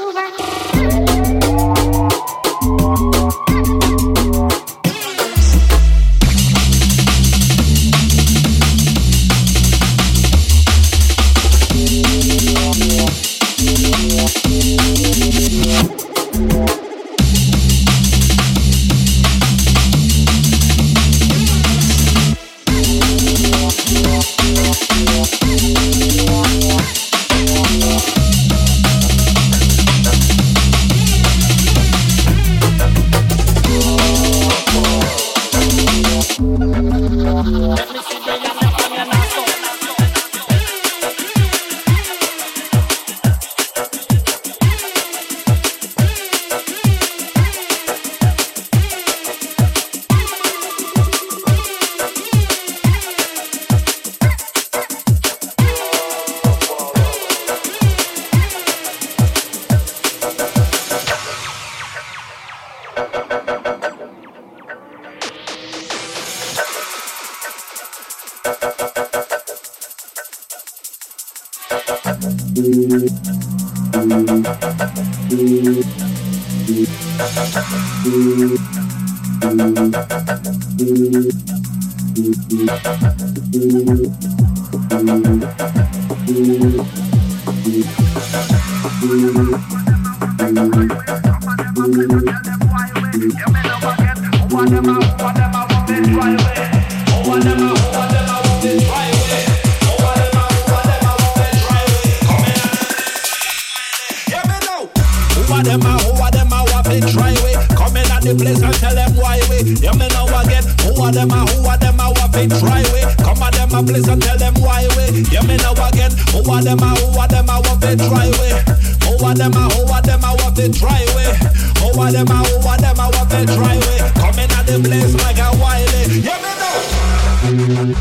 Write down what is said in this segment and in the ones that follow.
Move. them a place and tell them why way. Yeah, me know again. Oh, who are them a oh, who are them a what they try way? Who are them a oh, who are them a what they try way? Who are them a who are them a what they try way? Coming at the place like a wiley. Yeah, me know.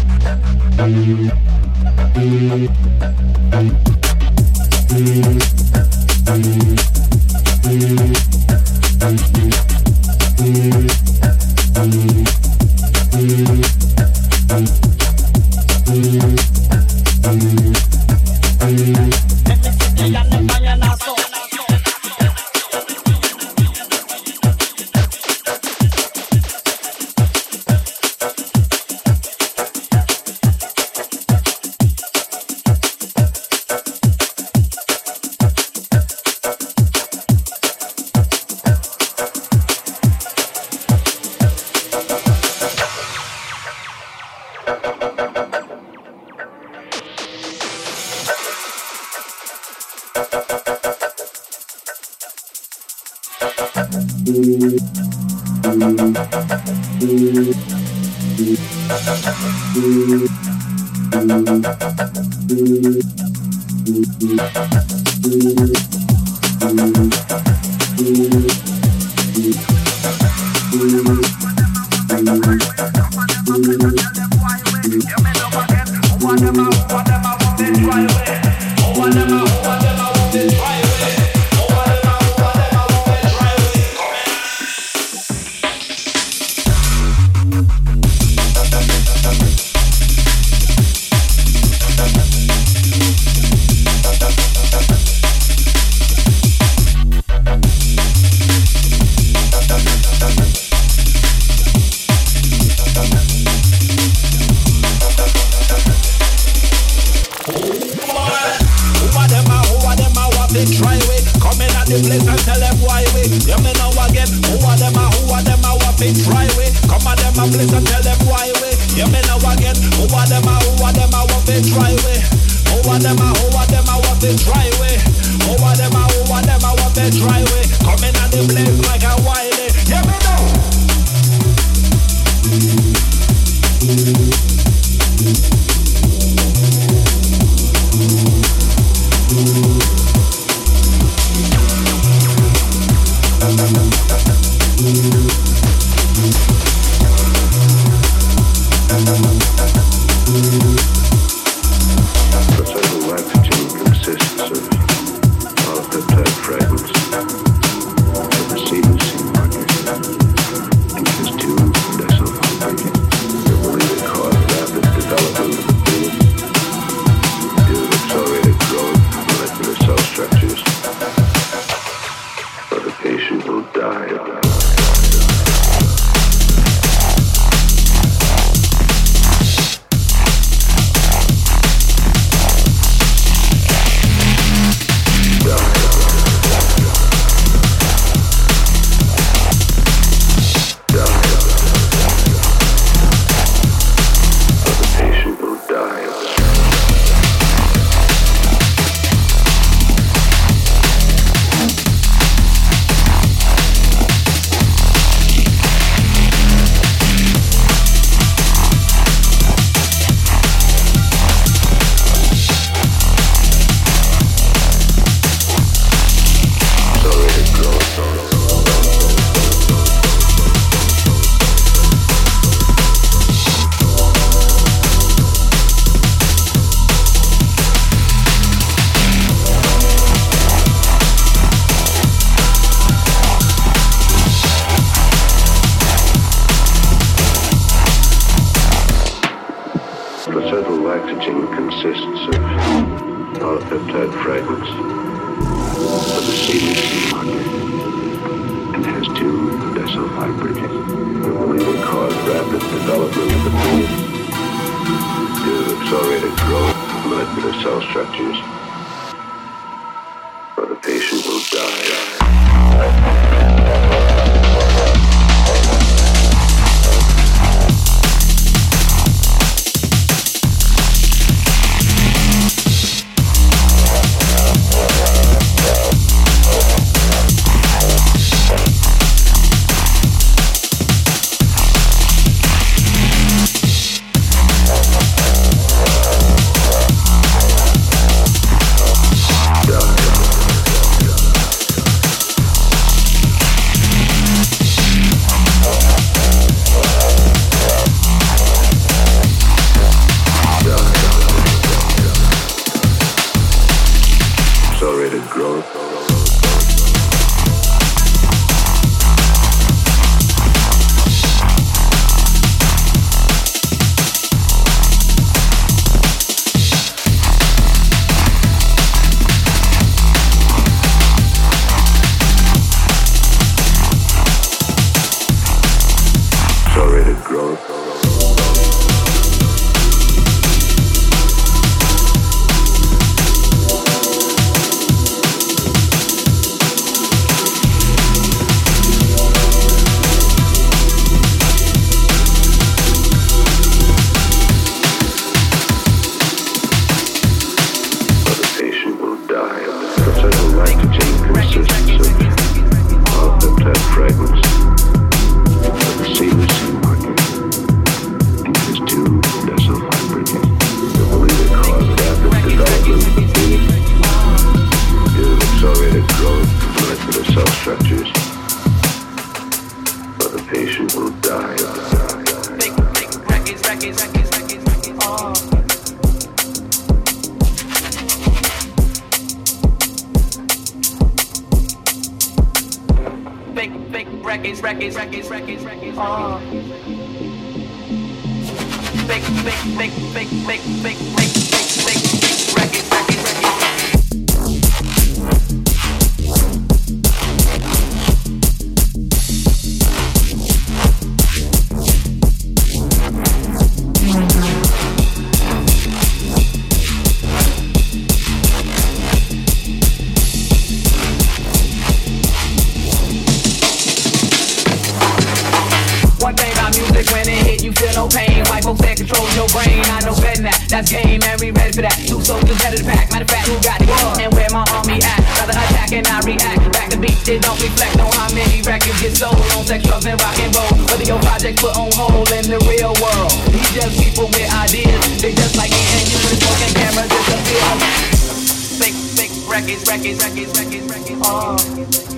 Records. Oh.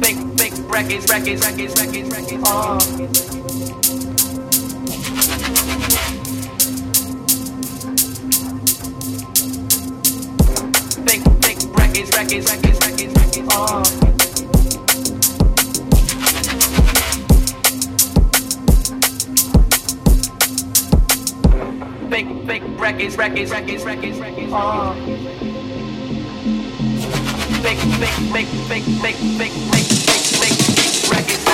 Big, big records, records, records, records, records. Oh. Big, big records, records, records, records, records. Oh. Records, records, records, records, records. Oh. Big, big, big, big, big, big, big, big, big, big records, records, records.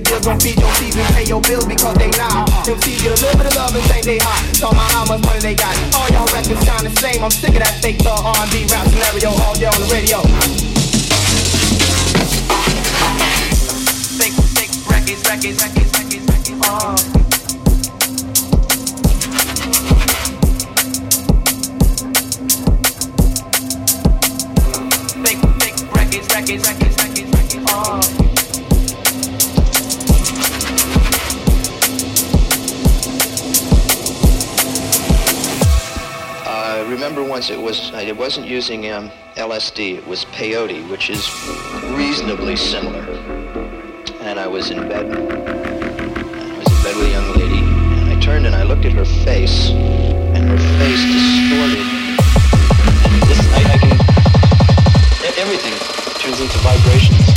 Record deals gon' feed your season, pay your bills because they not. See get a little bit of love and think they hot. Talk about how much money they got. All y'all records sound the same. I'm sick of that fake thug R&B rap scenario all day on the radio. Big, big records, records, records, records, records. Oh. Was, it wasn't using um, LSD, it was peyote, which is reasonably similar. And I was in bed, I was in bed with a young lady, and I turned and I looked at her face, and her face distorted. And this, I, I can, everything turns into vibrations.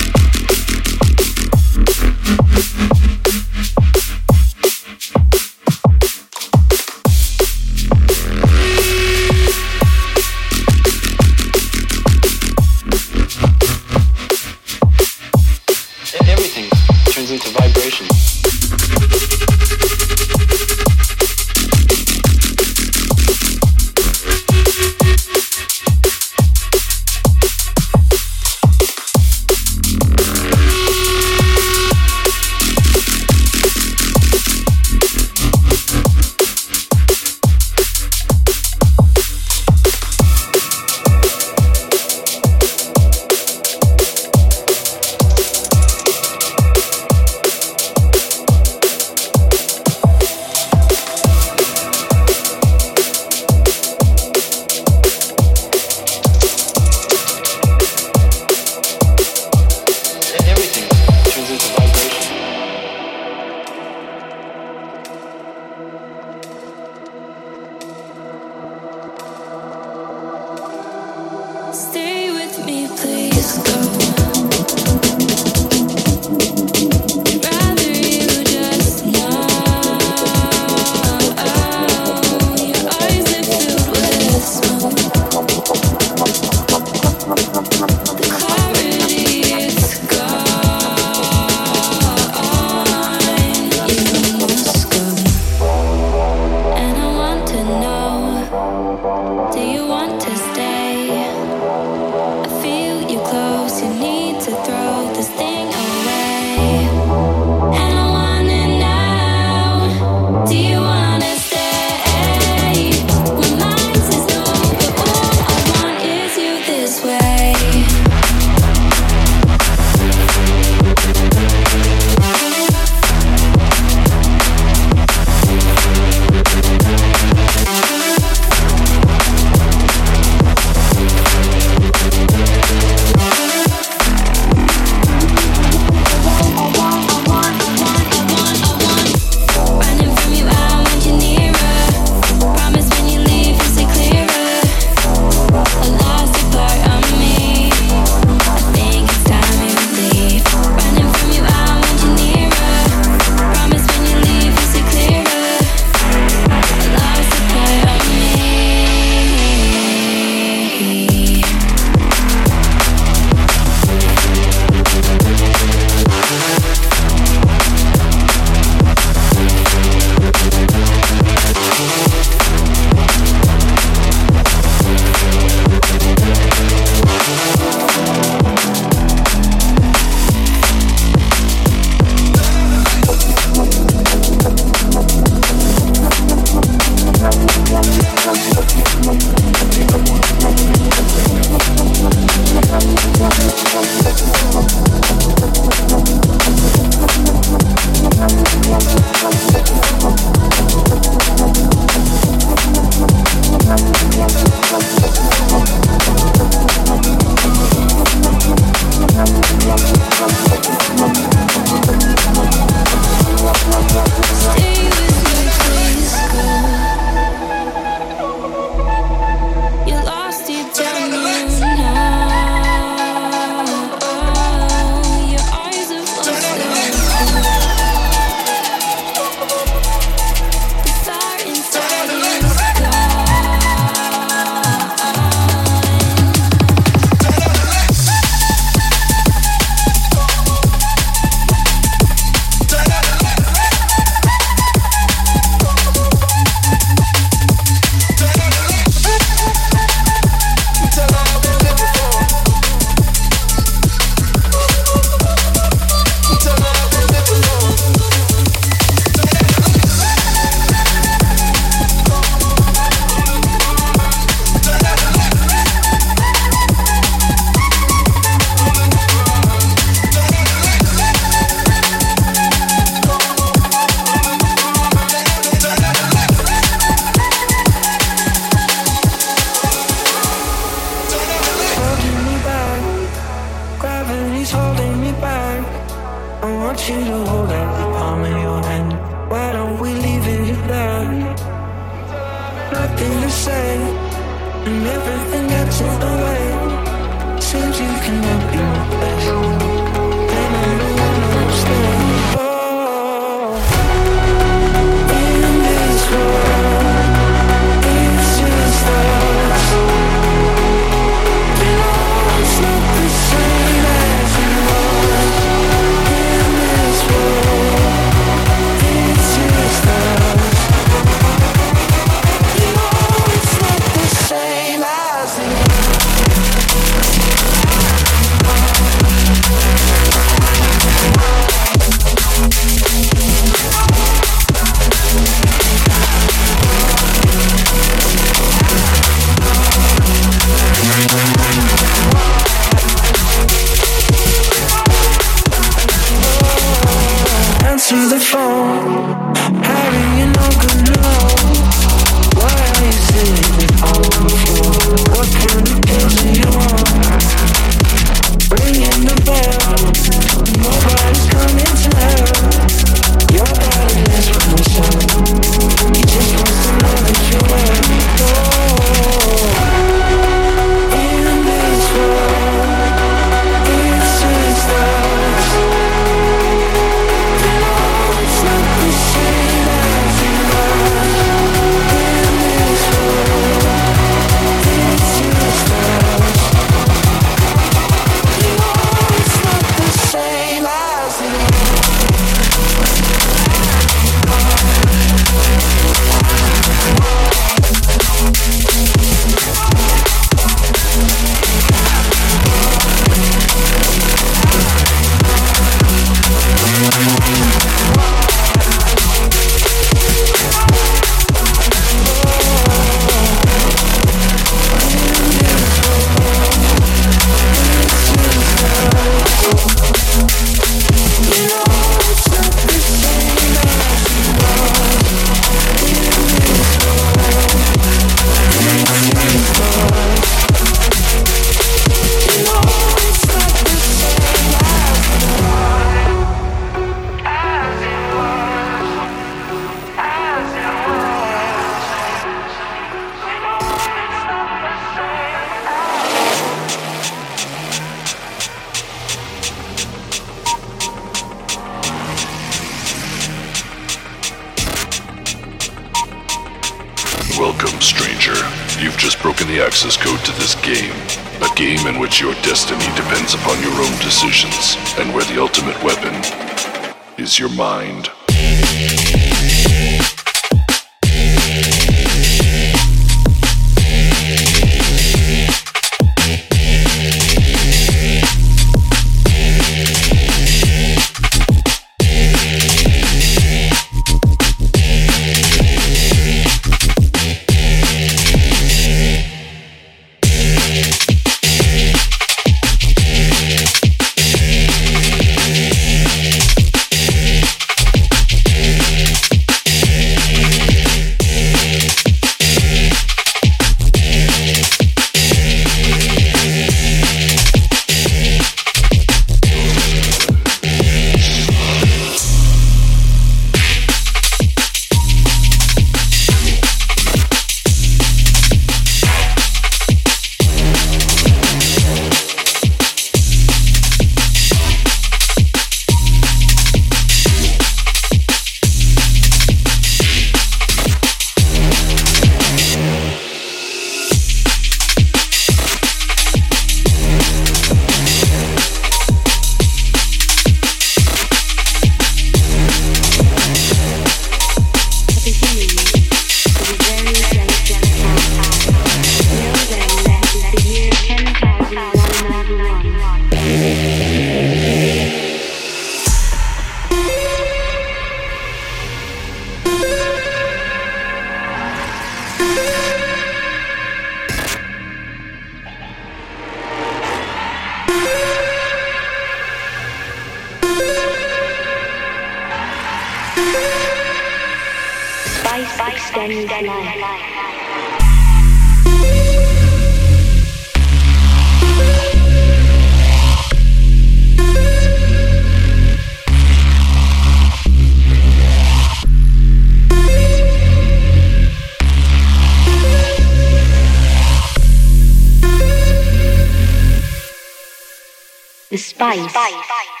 The spice. The spice.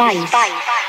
拜一一。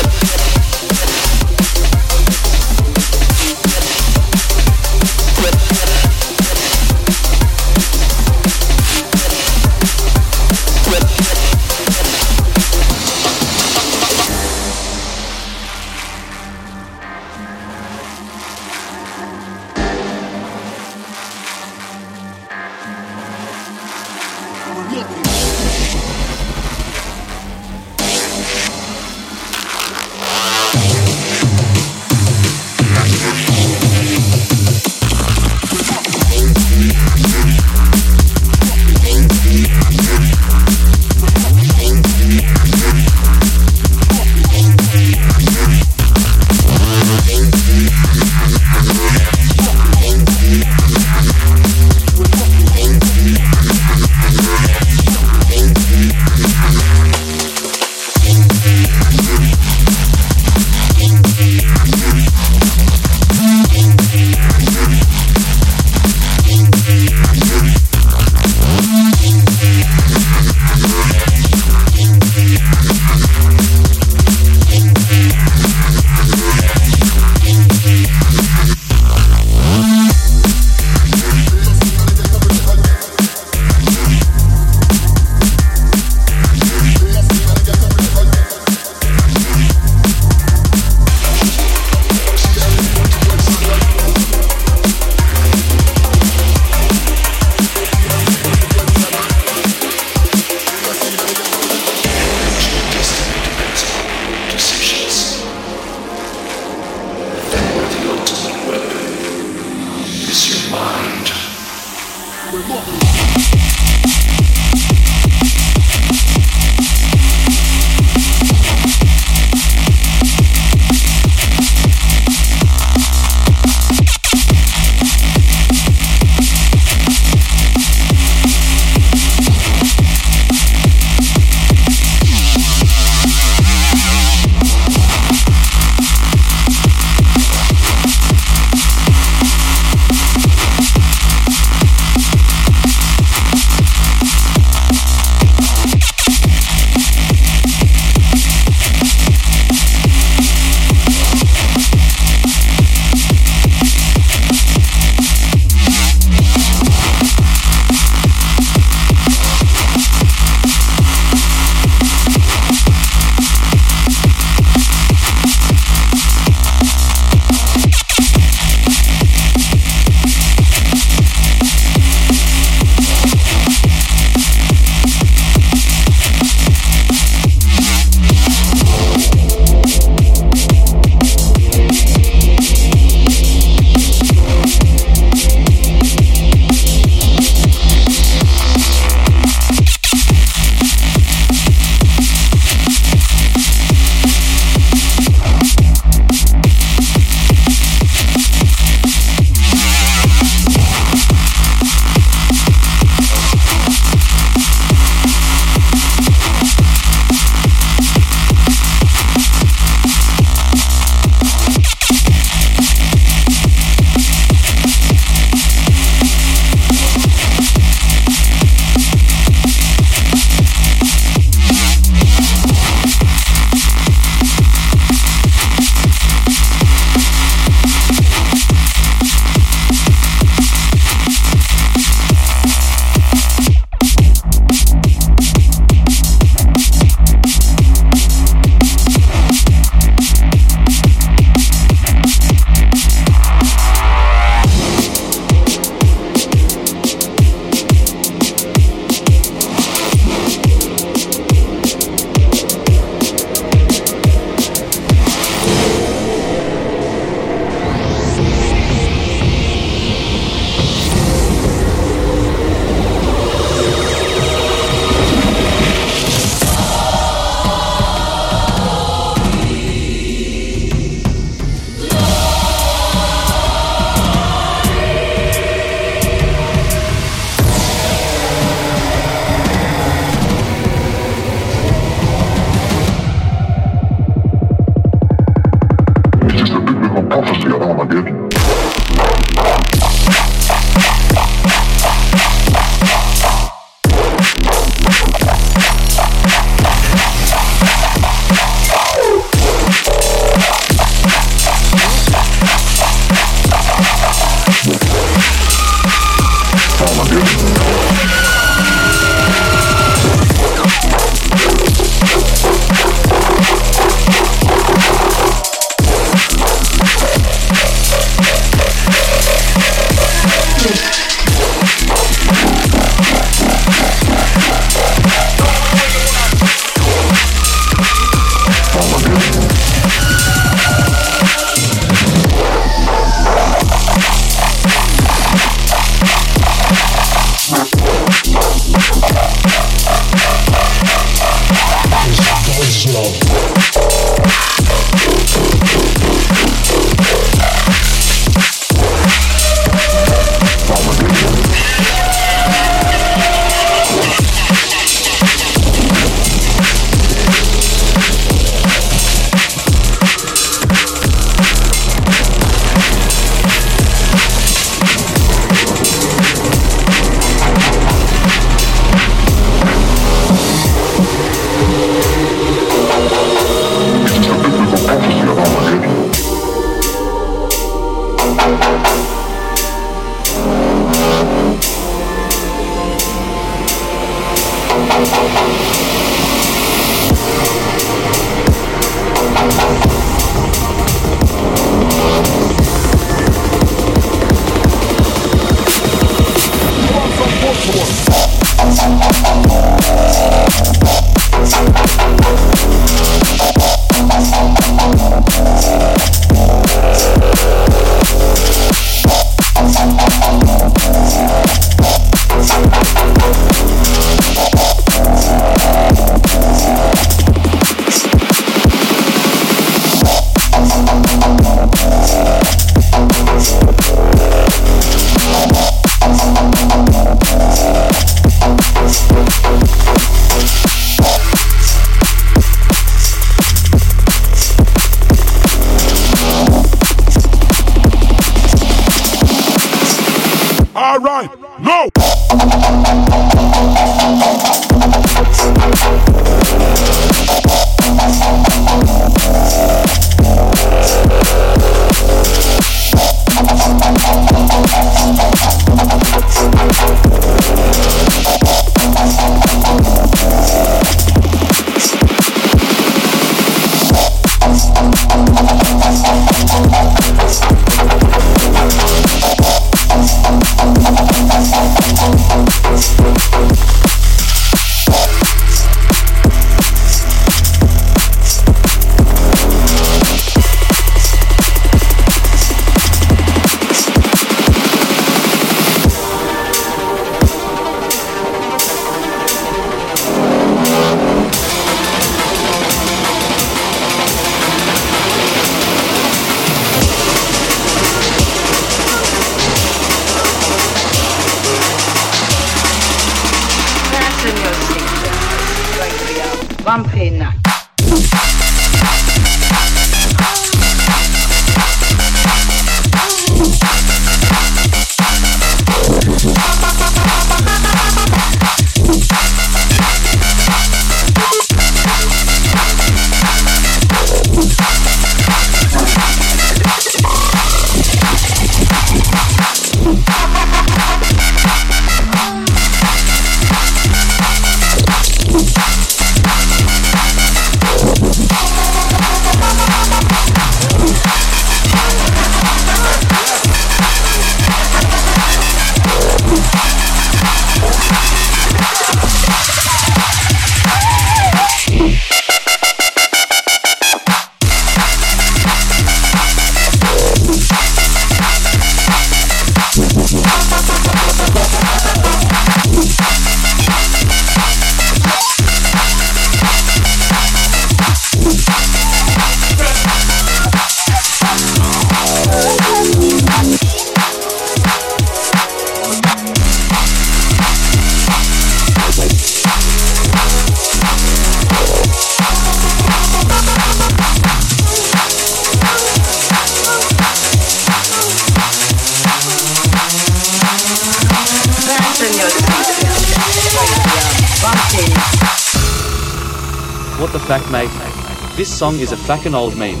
Song is a fucking old meme.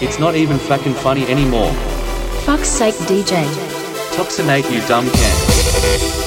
It's not even fucking funny anymore. Fuck's sake, DJ. Toxinate, you dumb can.